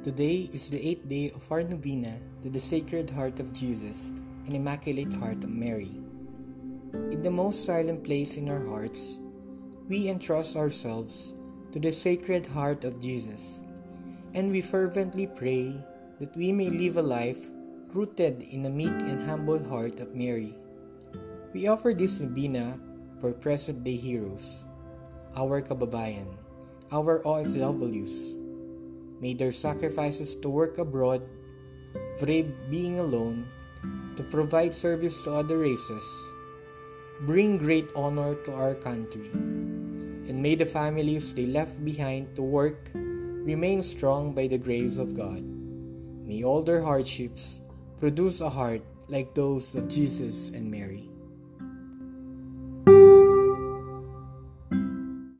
Today is the eighth day of our novena to the Sacred Heart of Jesus and Immaculate Heart of Mary. In the most silent place in our hearts, we entrust ourselves to the Sacred Heart of Jesus, and we fervently pray that we may live a life rooted in the meek and humble heart of Mary. We offer this novena for present day heroes, our kababayan, our OFWs, May their sacrifices to work abroad, brave being alone, to provide service to other races, bring great honor to our country. And may the families they left behind to work remain strong by the grace of God. May all their hardships produce a heart like those of Jesus and Mary.